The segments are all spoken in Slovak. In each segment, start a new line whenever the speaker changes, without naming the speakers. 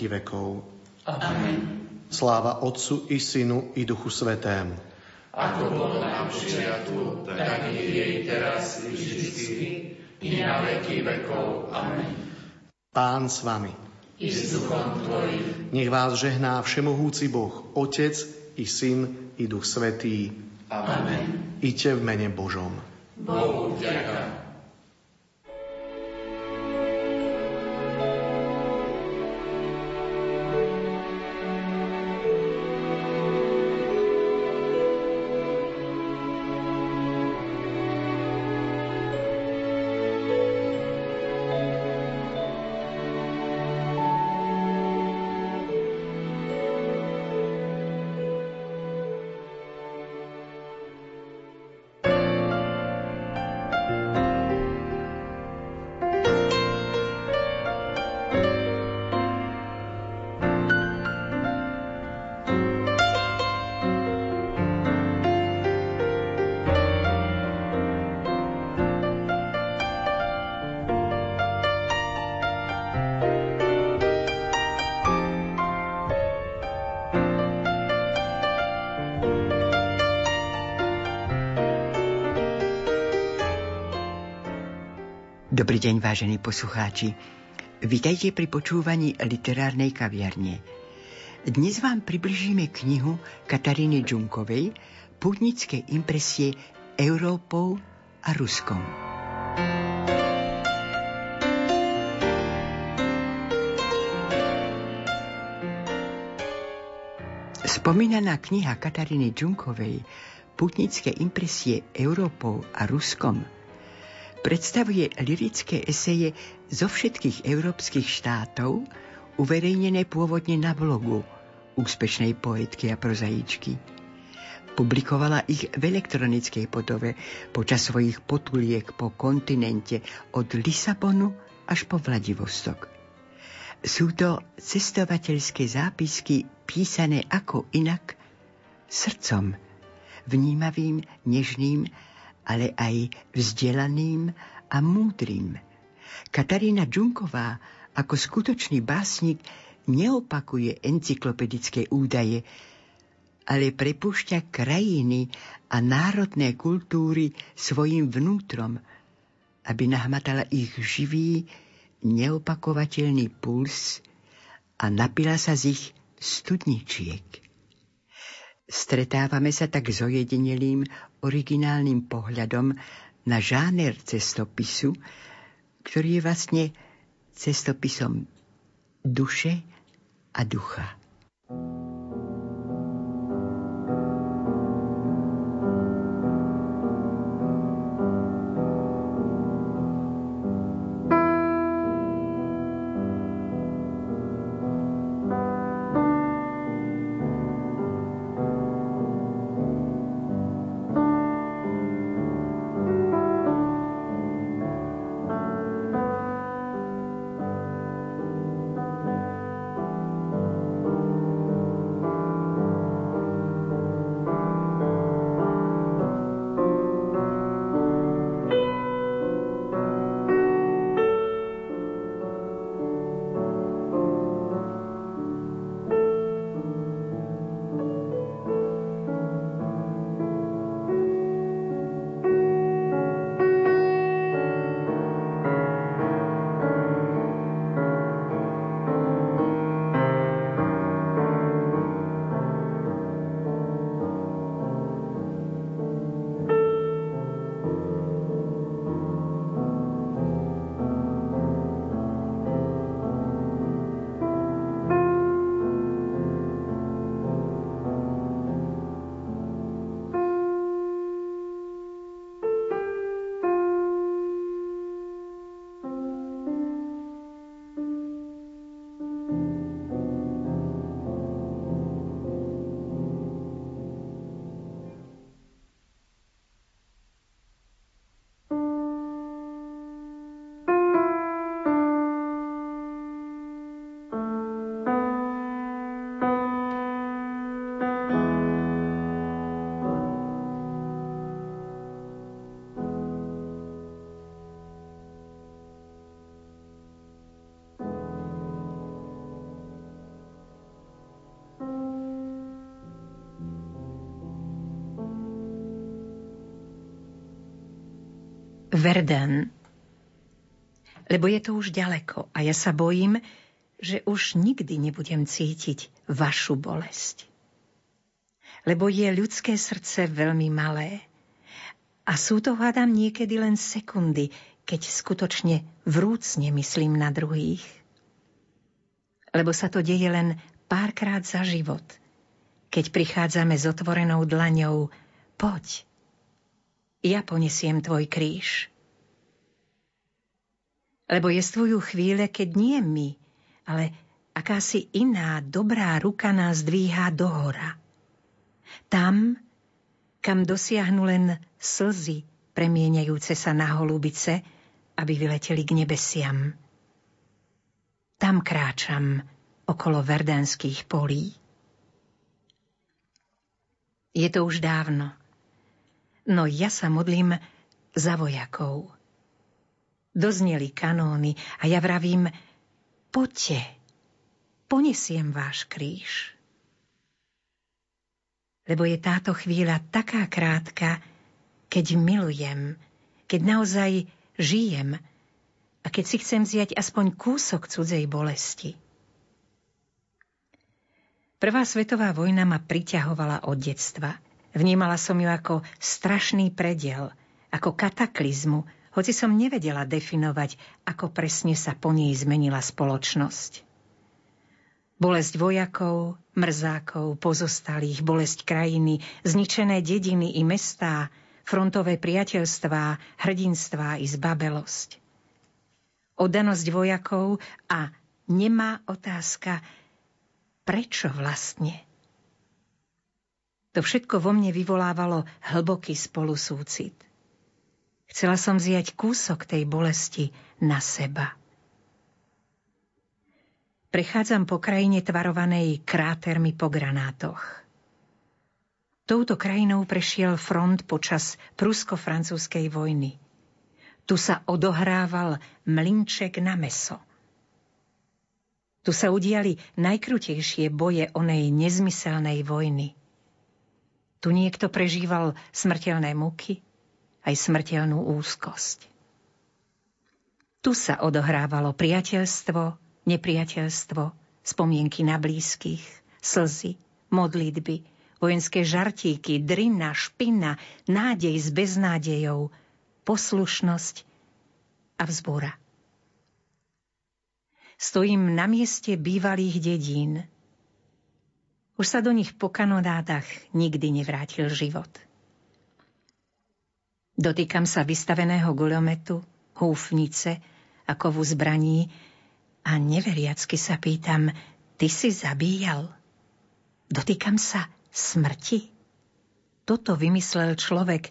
veky vekov.
Amen.
Sláva Otcu i Synu i Duchu Svetému.
Ako bolo na počiatku, tak i jej teraz i vždycky, i na veky vekov. Amen.
Pán s vami.
I s duchom Tvojim.
Nech vás žehná Všemohúci Boh, Otec i Syn i Duch Svetý.
Amen.
Iďte v mene Božom.
Bohu vďaka.
Dobrý deň, vážení poslucháči. Vítajte pri počúvaní literárnej kaviarne. Dnes vám približíme knihu Kataríny Džunkovej Pútnické impresie Európou a Ruskom. Spomínaná kniha Kataríny Džunkovej Putnické impresie Európou a Ruskom – predstavuje lirické eseje zo všetkých európskych štátov, uverejnené pôvodne na blogu úspešnej poetky a prozaičky. Publikovala ich v elektronickej podobe počas svojich potuliek po kontinente od Lisabonu až po Vladivostok. Sú to cestovateľské zápisky písané ako inak srdcom, vnímavým, nežným ale aj vzdelaným a múdrym. Katarína Džunková ako skutočný básnik neopakuje encyklopedické údaje, ale prepúšťa krajiny a národné kultúry svojim vnútrom, aby nahmatala ich živý, neopakovateľný puls a napila sa z ich studničiek. Stretávame sa tak s ojedinelým, originálnym pohľadom na žáner cestopisu, ktorý je vlastne cestopisom duše a ducha.
Verdun. Lebo je to už ďaleko a ja sa bojím, že už nikdy nebudem cítiť vašu bolesť. Lebo je ľudské srdce veľmi malé a sú to hádam niekedy len sekundy, keď skutočne vrúcne myslím na druhých. Lebo sa to deje len párkrát za život, keď prichádzame s otvorenou dlaňou Poď, ja ponesiem tvoj kríž. Lebo jestvujú chvíle, keď nie my, ale akási iná dobrá ruka nás dvíhá dohora. Tam, kam dosiahnu len slzy premieňajúce sa na holubice, aby vyleteli k nebesiam. Tam kráčam okolo verdenských polí. Je to už dávno, no ja sa modlím za vojakov. Dozneli kanóny a ja vravím, poďte, ponesiem váš kríž. Lebo je táto chvíľa taká krátka, keď milujem, keď naozaj žijem a keď si chcem vziať aspoň kúsok cudzej bolesti. Prvá svetová vojna ma priťahovala od detstva – Vnímala som ju ako strašný prediel, ako kataklizmu, hoci som nevedela definovať, ako presne sa po nej zmenila spoločnosť. Bolesť vojakov, mrzákov, pozostalých, bolesť krajiny, zničené dediny i mestá, frontové priateľstvá, hrdinstvá i zbabelosť. Oddanosť vojakov a nemá otázka, prečo vlastne? To všetko vo mne vyvolávalo hlboký spolusúcit. Chcela som zjať kúsok tej bolesti na seba. Prechádzam po krajine tvarovanej krátermi po granátoch. Touto krajinou prešiel front počas prusko-francúzskej vojny. Tu sa odohrával mlinček na meso. Tu sa udiali najkrutejšie boje onej nezmyselnej vojny. Tu niekto prežíval smrteľné muky, aj smrteľnú úzkosť. Tu sa odohrávalo priateľstvo, nepriateľstvo, spomienky na blízkych, slzy, modlitby, vojenské žartíky, drina, špina, nádej s beznádejou, poslušnosť a vzbúra. Stojím na mieste bývalých dedín, už sa do nich po kanonádach nikdy nevrátil život. Dotýkam sa vystaveného guľometu, húfnice a kovu zbraní a neveriacky sa pýtam, ty si zabíjal? Dotýkam sa smrti? Toto vymyslel človek,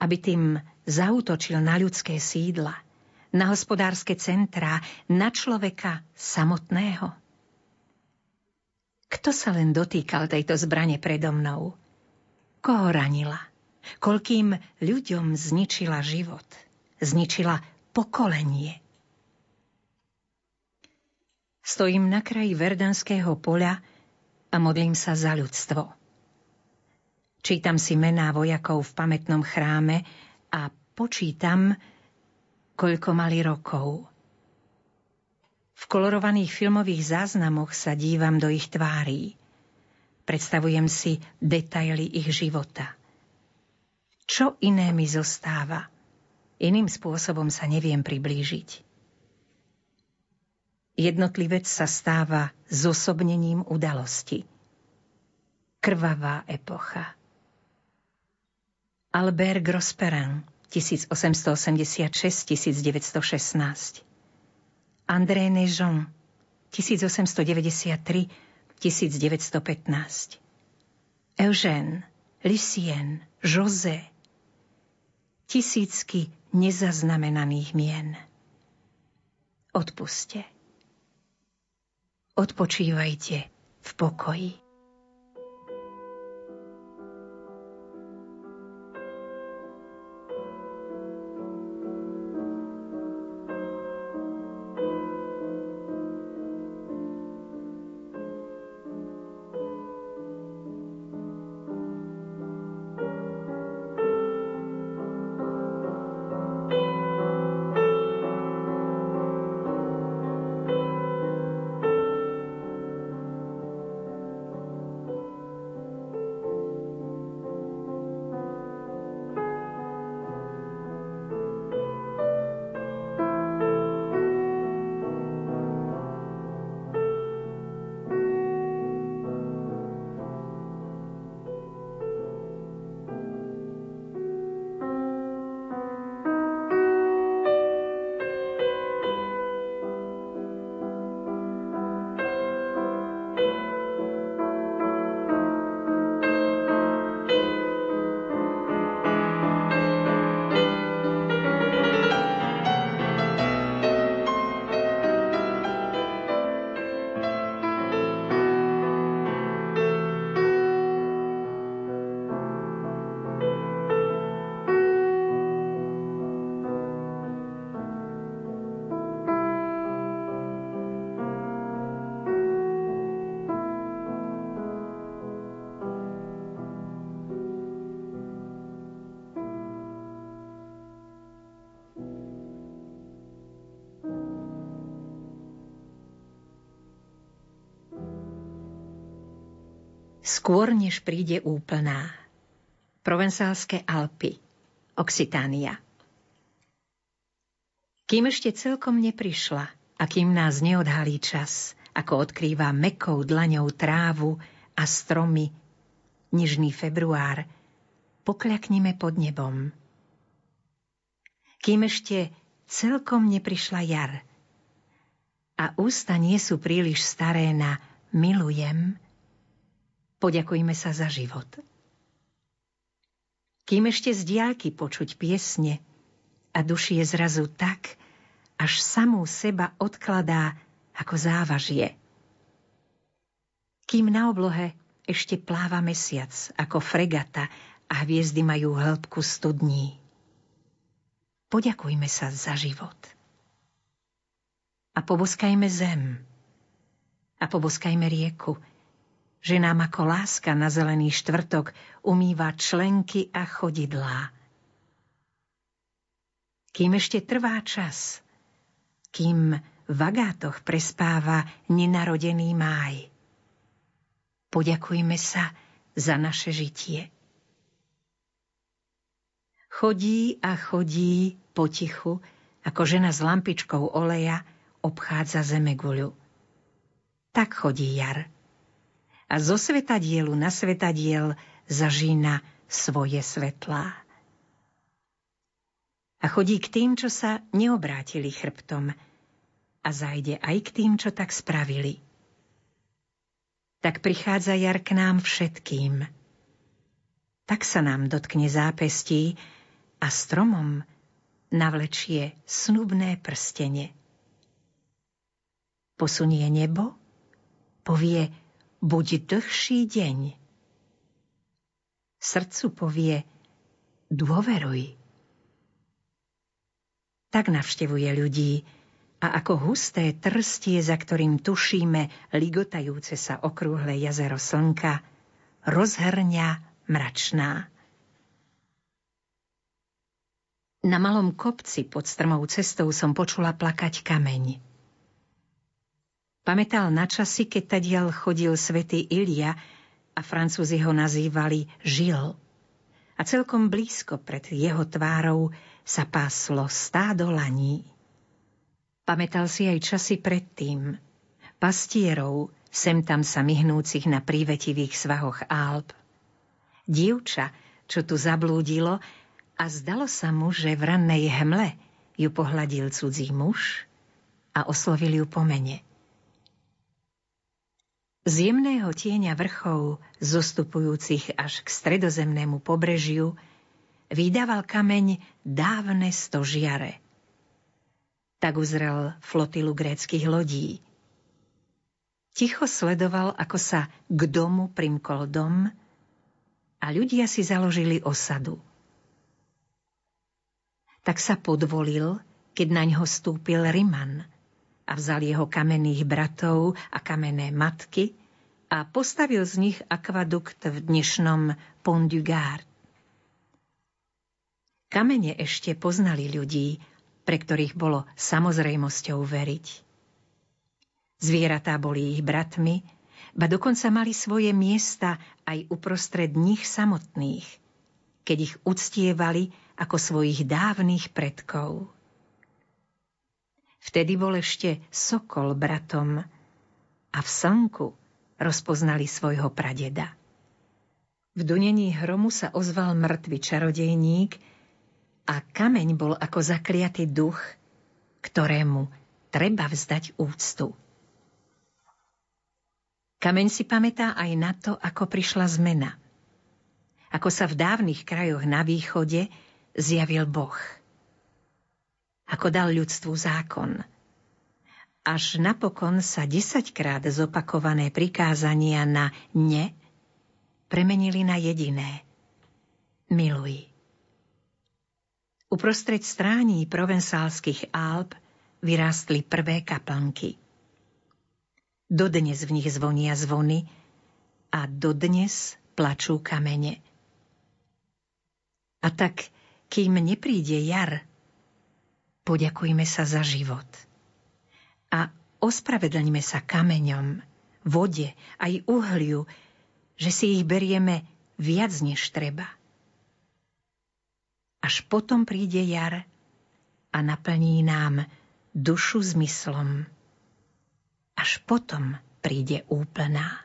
aby tým zautočil na ľudské sídla, na hospodárske centrá, na človeka samotného. Kto sa len dotýkal tejto zbrane predo mnou? Koho ranila? Koľkým ľuďom zničila život? Zničila pokolenie? Stojím na kraji verdanského poľa a modlím sa za ľudstvo. Čítam si mená vojakov v pamätnom chráme a počítam, koľko mali rokov. V kolorovaných filmových záznamoch sa dívam do ich tvárí. Predstavujem si detaily ich života. Čo iné mi zostáva? Iným spôsobom sa neviem priblížiť. Jednotlivec sa stáva zosobnením udalosti. Krvavá epocha. Albert Grosperin 1886-1916 André Nejon 1893-1915 Eugène, Lucien, José tisícky nezaznamenaných mien. Odpuste. Odpočívajte v pokoji. Skôr než príde úplná. Provensálske Alpy, Occitánia. Kým ešte celkom neprišla a kým nás neodhalí čas, ako odkrýva mekou dlaňou trávu a stromy, nižný február, pokľaknime pod nebom. Kým ešte celkom neprišla jar a ústa nie sú príliš staré na milujem, poďakujme sa za život. Kým ešte z diálky počuť piesne a duši je zrazu tak, až samú seba odkladá ako závažie. Kým na oblohe ešte pláva mesiac ako fregata a hviezdy majú hĺbku studní. Poďakujme sa za život. A poboskajme zem. A poboskajme rieku, že nám ako láska na zelený štvrtok umýva členky a chodidlá. Kým ešte trvá čas, kým v agátoch prespáva nenarodený máj. Poďakujme sa za naše žitie. Chodí a chodí potichu, ako žena s lampičkou oleja obchádza zemeguľu. Tak chodí jar a zo svetadielu na svetadiel zažína svoje svetlá. A chodí k tým, čo sa neobrátili chrbtom a zajde aj k tým, čo tak spravili. Tak prichádza jar k nám všetkým. Tak sa nám dotkne zápestí a stromom navlečie snubné prstenie. Posunie nebo, povie buď dlhší deň. Srdcu povie, dôveruj. Tak navštevuje ľudí a ako husté trstie, za ktorým tušíme ligotajúce sa okrúhle jazero slnka, rozhrňa mračná. Na malom kopci pod strmou cestou som počula plakať kameň. Pamätal na časy, keď tadiaľ chodil svätý Ilia a Francúzi ho nazývali Žil. A celkom blízko pred jeho tvárou sa páslo stádo laní. Pamätal si aj časy predtým. Pastierov, sem tam sa myhnúcich na prívetivých svahoch Alp. Dievča, čo tu zablúdilo a zdalo sa mu, že v rannej hmle ju pohľadil cudzí muž a oslovil ju po mene. Z jemného tieňa vrchov, zostupujúcich až k stredozemnému pobrežiu, vydával kameň dávne stožiare. Tak uzrel flotilu gréckých lodí. Ticho sledoval, ako sa k domu primkol dom a ľudia si založili osadu. Tak sa podvolil, keď na ňo stúpil Riman – a vzal jeho kamenných bratov a kamenné matky a postavil z nich akvadukt v dnešnom Pont du Gard. Kamene ešte poznali ľudí, pre ktorých bolo samozrejmosťou veriť. Zvieratá boli ich bratmi, ba dokonca mali svoje miesta aj uprostred nich samotných, keď ich uctievali ako svojich dávnych predkov. Vtedy bol ešte sokol bratom a v slnku rozpoznali svojho pradeda. V dunení hromu sa ozval mŕtvy čarodejník a kameň bol ako zakliatý duch, ktorému treba vzdať úctu. Kameň si pamätá aj na to, ako prišla zmena. Ako sa v dávnych krajoch na východe zjavil Boh – ako dal ľudstvu zákon. Až napokon sa desaťkrát zopakované prikázania na ne premenili na jediné. Miluj. Uprostred strání provensálskych Alp vyrástli prvé kaplnky. Dodnes v nich zvonia zvony a dodnes plačú kamene. A tak, kým nepríde jar, Poďakujme sa za život. A ospravedlňme sa kameňom, vode aj uhliu, že si ich berieme viac než treba. Až potom príde jar a naplní nám dušu zmyslom. Až potom príde úplná.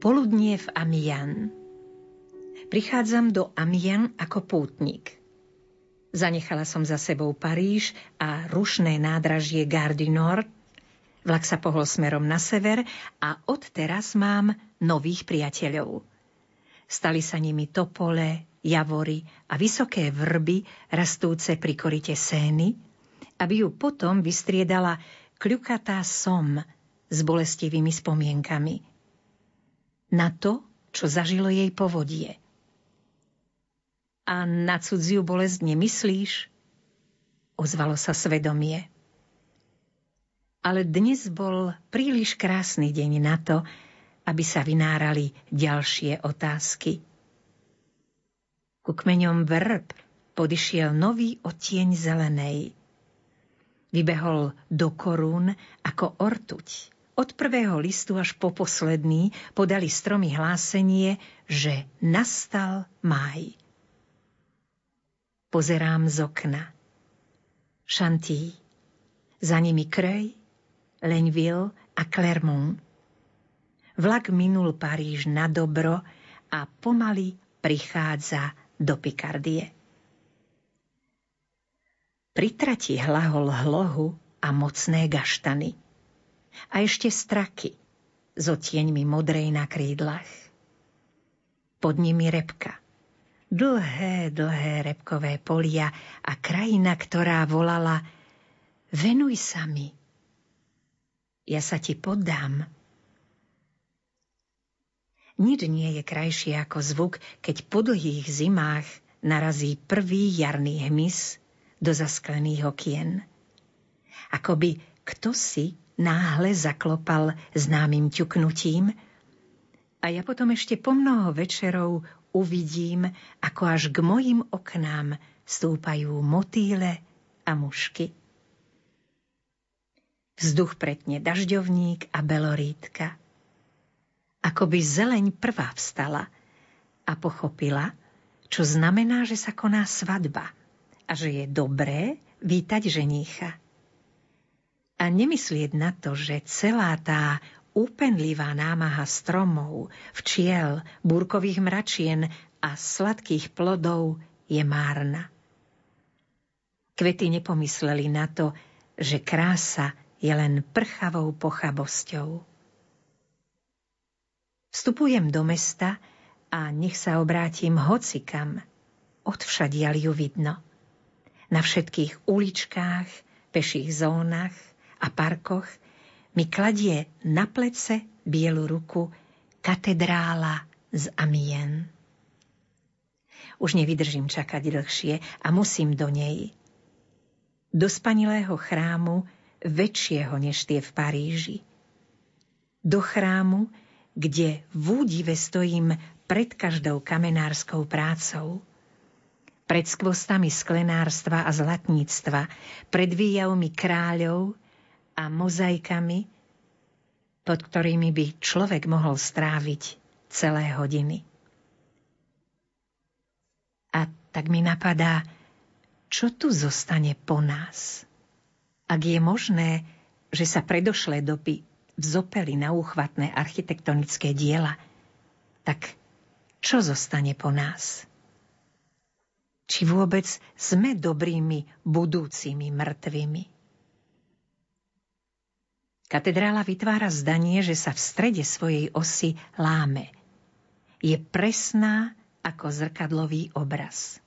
Poludnie v Amiens. Prichádzam do Amiens ako pútnik. Zanechala som za sebou Paríž a rušné nádražie Gare du Nord. Vlak sa pohol smerom na sever a odteraz mám nových priateľov. Stali sa nimi topole, javory a vysoké vrby rastúce pri korite Sény, aby ju potom vystriedala kľukatá som s bolestivými spomienkami – na to, čo zažilo jej povodie. A na cudziu bolesť nemyslíš? Ozvalo sa svedomie. Ale dnes bol príliš krásny deň na to, aby sa vynárali ďalšie otázky. Ku kmeňom vrb podišiel nový odtieň zelenej. Vybehol do korún ako ortuť od prvého listu až po posledný podali stromy hlásenie, že nastal máj. Pozerám z okna. Šantí. Za nimi Krej, Lenville a Clermont. Vlak minul Paríž na dobro a pomaly prichádza do Pikardie. Pri trati hlahol hlohu a mocné gaštany – a ešte straky s otieňmi modrej na krídlach. Pod nimi repka. Dlhé, dlhé repkové polia a krajina, ktorá volala Venuj sa mi. Ja sa ti poddám. Nič nie je krajšie ako zvuk, keď po dlhých zimách narazí prvý jarný hmyz do zasklených okien. Akoby kto si náhle zaklopal známym ťuknutím a ja potom ešte po mnoho večerov uvidím, ako až k mojim oknám stúpajú motýle a mušky. Vzduch pretne dažďovník a belorítka. Ako by zeleň prvá vstala a pochopila, čo znamená, že sa koná svadba a že je dobré vítať ženícha a nemyslieť na to, že celá tá úpenlivá námaha stromov, včiel, búrkových mračien a sladkých plodov je márna. Kvety nepomysleli na to, že krása je len prchavou pochabosťou. Vstupujem do mesta a nech sa obrátim hocikam, odvšadiaľ ju vidno. Na všetkých uličkách, peších zónach, a parkoch mi kladie na plece bielu ruku katedrála z Amien. Už nevydržím čakať dlhšie a musím do nej. Do spanilého chrámu, väčšieho než tie v Paríži. do chrámu, kde v údive stojím pred každou kamenárskou prácou, pred skvostami sklenárstva a zlatníctva, pred výjavmi kráľov a mozaikami, pod ktorými by človek mohol stráviť celé hodiny. A tak mi napadá, čo tu zostane po nás? Ak je možné, že sa predošlé doby vzopeli na úchvatné architektonické diela, tak čo zostane po nás? či vôbec sme dobrými budúcimi mŕtvými. Katedrála vytvára zdanie, že sa v strede svojej osy láme. Je presná ako zrkadlový obraz.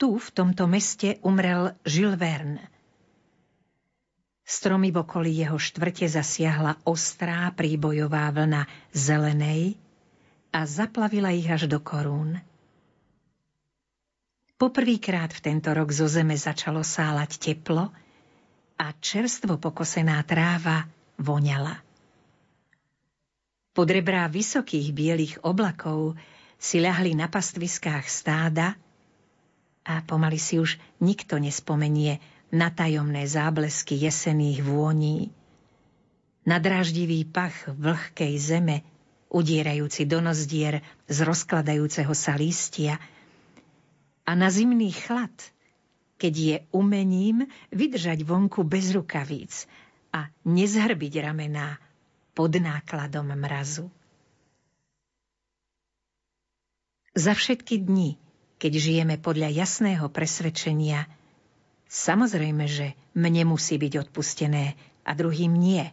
Tu, v tomto meste, umrel Jules Verne. Stromy v okolí jeho štvrte zasiahla ostrá príbojová vlna zelenej a zaplavila ich až do korún. Poprvýkrát v tento rok zo zeme začalo sálať teplo a čerstvo pokosená tráva voňala. Pod rebrá vysokých bielých oblakov si ľahli na pastviskách stáda a pomaly si už nikto nespomenie na tajomné záblesky jesených vôní, na dráždivý pach vlhkej zeme, udierajúci do nozdier z rozkladajúceho sa lístia – a na zimný chlad, keď je umením vydržať vonku bez rukavíc a nezhrbiť ramená pod nákladom mrazu. Za všetky dni, keď žijeme podľa jasného presvedčenia, samozrejme, že mne musí byť odpustené a druhým nie.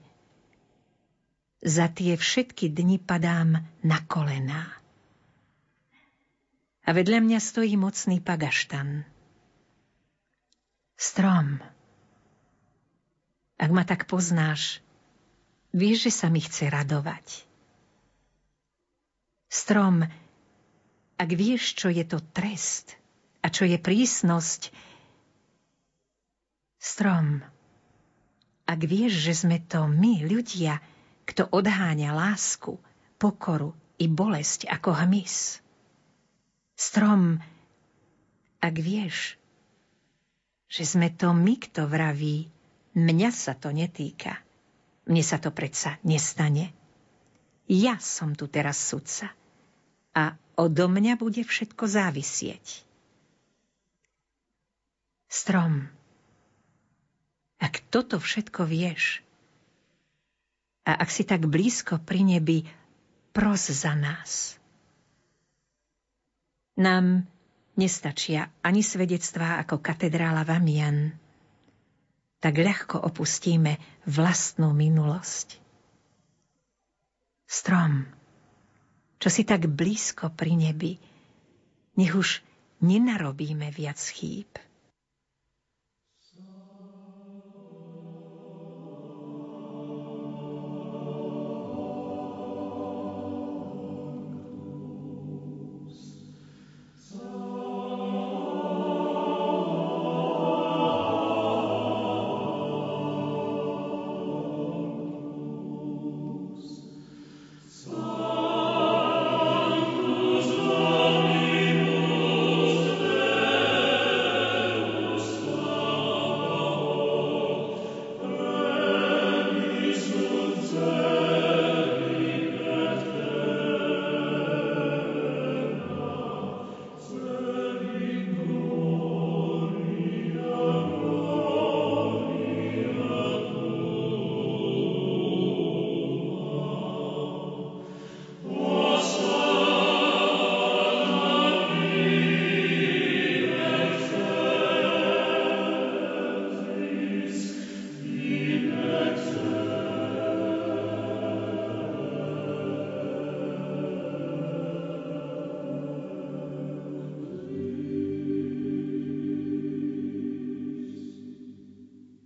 Za tie všetky dni padám na kolená a vedľa mňa stojí mocný pagaštan. Strom. Ak ma tak poznáš, vieš, že sa mi chce radovať. Strom, ak vieš, čo je to trest a čo je prísnosť, strom, ak vieš, že sme to my, ľudia, kto odháňa lásku, pokoru i bolesť ako hmyz. Strom, ak vieš, že sme to my, kto vraví, mňa sa to netýka. Mne sa to predsa nestane. Ja som tu teraz sudca a odo mňa bude všetko závisieť. Strom, ak toto všetko vieš a ak si tak blízko pri nebi, pros za nás. Nám nestačia ani svedectvá ako katedrála Vamian. Tak ľahko opustíme vlastnú minulosť. Strom, čo si tak blízko pri nebi, nech už nenarobíme viac chýb.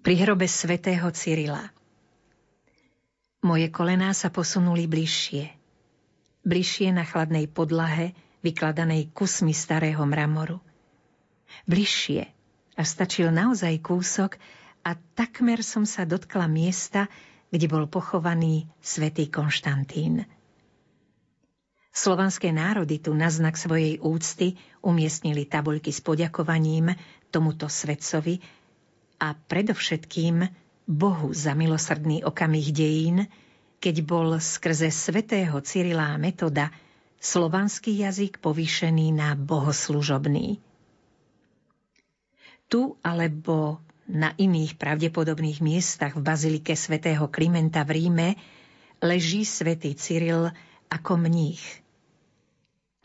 Pri hrobe svätého Cyrila. Moje kolená sa posunuli bližšie. Bližšie na chladnej podlahe, vykladanej kusmi starého mramoru. Bližšie, a stačil naozaj kúsok a takmer som sa dotkla miesta, kde bol pochovaný svätý Konštantín. Slovanské národy tu na znak svojej úcty umiestnili tabuľky s poďakovaním tomuto svetcovi a predovšetkým Bohu za milosrdný okamih dejín, keď bol skrze svätého Cyrila Metoda slovanský jazyk povýšený na bohoslužobný. Tu alebo na iných pravdepodobných miestach v bazilike svätého Klimenta v Ríme leží svätý Cyril ako mních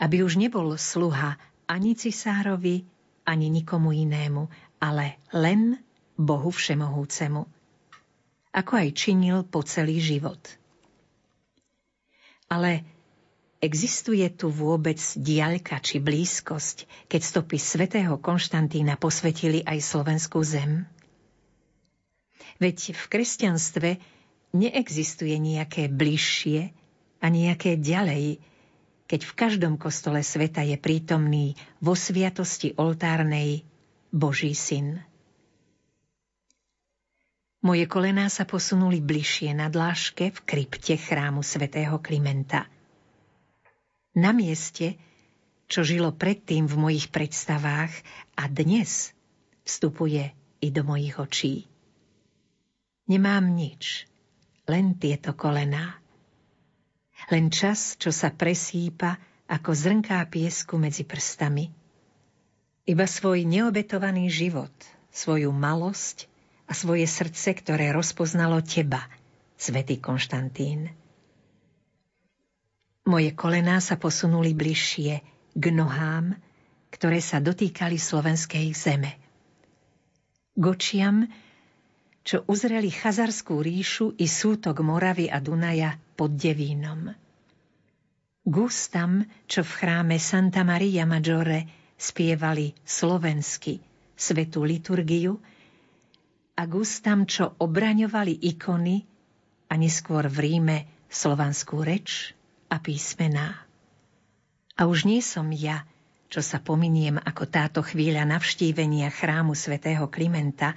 aby už nebol sluha ani cisárovi, ani nikomu inému, ale len Bohu Všemohúcemu. Ako aj činil po celý život. Ale existuje tu vôbec diaľka či blízkosť, keď stopy svätého Konštantína posvetili aj slovenskú zem? Veď v kresťanstve neexistuje nejaké bližšie a nejaké ďalej, keď v každom kostole sveta je prítomný vo sviatosti oltárnej Boží syn. Moje kolená sa posunuli bližšie na dláške v krypte chrámu svätého Klimenta. Na mieste, čo žilo predtým v mojich predstavách a dnes vstupuje i do mojich očí. Nemám nič, len tieto kolená len čas, čo sa presýpa ako zrnká piesku medzi prstami. Iba svoj neobetovaný život, svoju malosť a svoje srdce, ktoré rozpoznalo teba, svätý Konštantín. Moje kolená sa posunuli bližšie k nohám, ktoré sa dotýkali slovenskej zeme. Gočiam, čo uzreli Chazarskú ríšu i sútok Moravy a Dunaja pod Devínom. Gustam, čo v chráme Santa Maria Maggiore spievali slovensky svetú liturgiu a gustam, čo obraňovali ikony a neskôr v Ríme slovanskú reč a písmená. A už nie som ja, čo sa pominiem ako táto chvíľa navštívenia chrámu svätého Klimenta,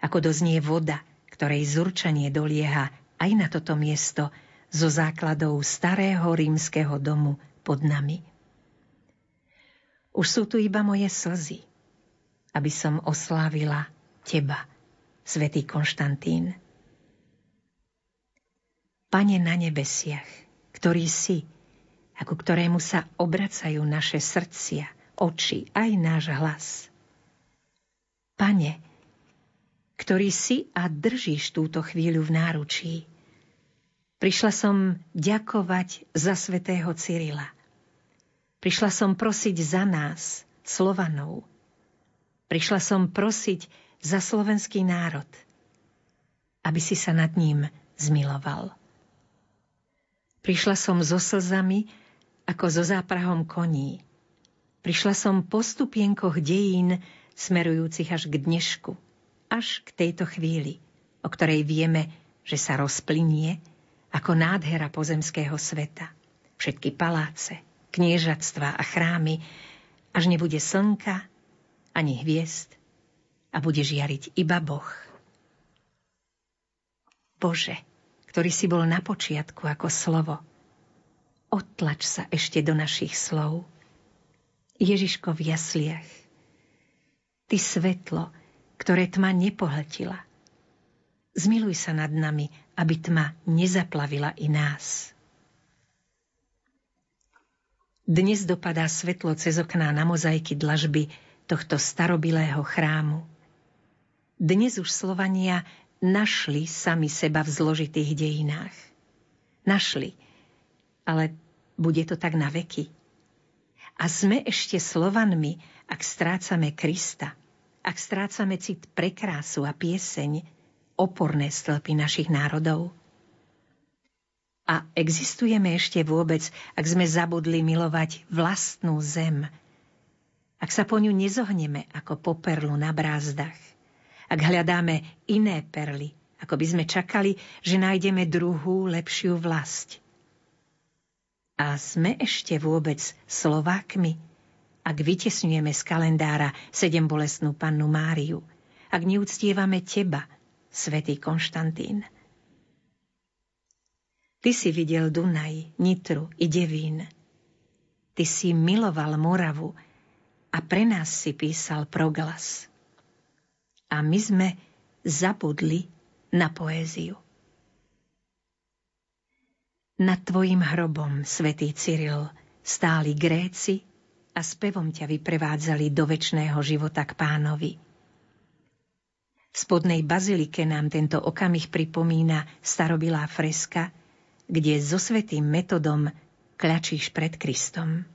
ako doznie voda, ktorej zurčanie dolieha aj na toto miesto, zo základov starého rímskeho domu pod nami. Už sú tu iba moje slzy, aby som oslávila teba, svätý Konštantín. Pane na nebesiach, ktorý si, ako ktorému sa obracajú naše srdcia, oči, aj náš hlas. Pane, ktorý si a držíš túto chvíľu v náručí, Prišla som ďakovať za svätého Cyrila. Prišla som prosiť za nás, Slovanov. Prišla som prosiť za slovenský národ, aby si sa nad ním zmiloval. Prišla som so slzami, ako so záprahom koní. Prišla som po stupienkoch dejín, smerujúcich až k dnešku, až k tejto chvíli, o ktorej vieme, že sa rozplynie ako nádhera pozemského sveta. Všetky paláce, kniežatstva a chrámy, až nebude slnka ani hviezd a bude žiariť iba Boh. Bože, ktorý si bol na počiatku ako slovo, otlač sa ešte do našich slov. Ježiško v jasliach, Ty svetlo, ktoré tma nepohltila. Zmiluj sa nad nami aby tma nezaplavila i nás. Dnes dopadá svetlo cez okná na mozaiky dlažby tohto starobilého chrámu. Dnes už Slovania našli sami seba v zložitých dejinách. Našli, ale bude to tak na veky. A sme ešte Slovanmi, ak strácame Krista, ak strácame cit pre krásu a pieseň, oporné stĺpy našich národov? A existujeme ešte vôbec, ak sme zabudli milovať vlastnú zem? Ak sa po ňu nezohneme ako po perlu na brázdach? Ak hľadáme iné perly, ako by sme čakali, že nájdeme druhú, lepšiu vlast? A sme ešte vôbec Slovákmi, ak vytesňujeme z kalendára sedem bolestnú pannu Máriu, ak neúctievame teba, svätý Konštantín. Ty si videl Dunaj, Nitru i Devín. Ty si miloval Moravu a pre nás si písal proglas. A my sme zabudli na poéziu. Nad tvojim hrobom, svätý Cyril, stáli Gréci a spevom ťa vyprevádzali do väčšného života k pánovi. V spodnej bazilike nám tento okamih pripomína starobilá freska, kde so svetým metodom kľačíš pred Kristom.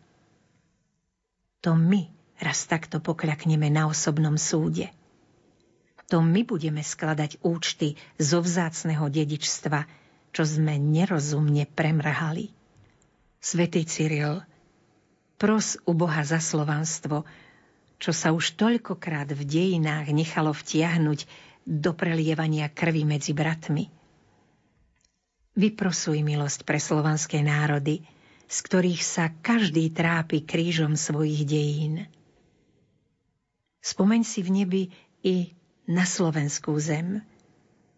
To my raz takto pokľakneme na osobnom súde. To my budeme skladať účty zo vzácného dedičstva, čo sme nerozumne premrhali. Svetý Cyril, pros u Boha za slovanstvo, čo sa už toľkokrát v dejinách nechalo vtiahnuť do prelievania krvi medzi bratmi. Vyprosuj milosť pre slovanské národy – z ktorých sa každý trápi krížom svojich dejín. Spomeň si v nebi i na slovenskú zem,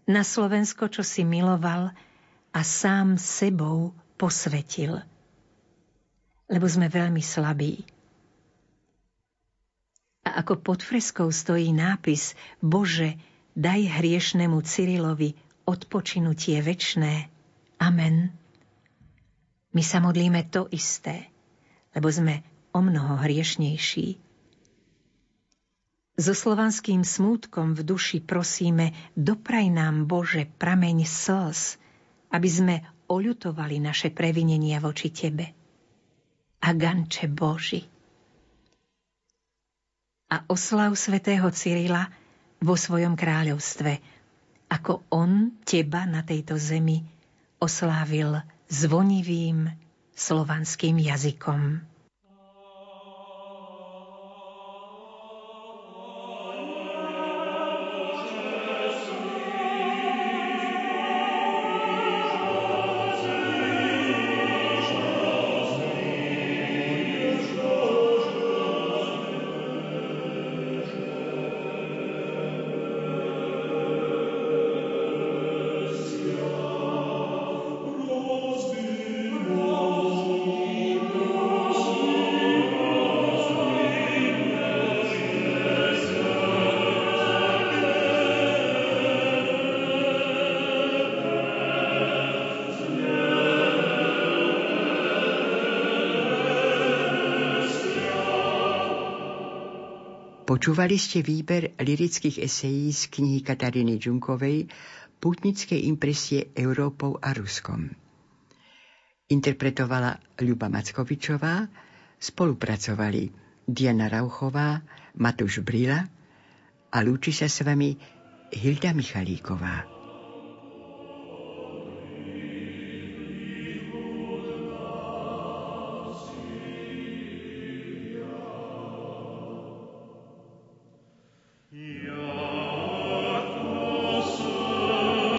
na Slovensko, čo si miloval a sám sebou posvetil. Lebo sme veľmi slabí. A ako pod freskou stojí nápis Bože, daj hriešnemu Cyrilovi odpočinutie večné. Amen. My sa modlíme to isté, lebo sme o mnoho hriešnejší. So slovanským smútkom v duši prosíme, dopraj nám, Bože, prameň slz, aby sme oľutovali naše previnenia voči Tebe. A ganče Boži. A oslav svätého Cyrila vo svojom kráľovstve, ako on Teba na tejto zemi oslávil zvonivým slovanským jazykom.
Počúvali ste výber lirických esejí z knihy Kataríny Džunkovej Putnické impresie Európou a Ruskom. Interpretovala Ľuba Mackovičová, spolupracovali Diana Rauchová, Matúš Brila a lúči sa s vami Hilda Michalíková.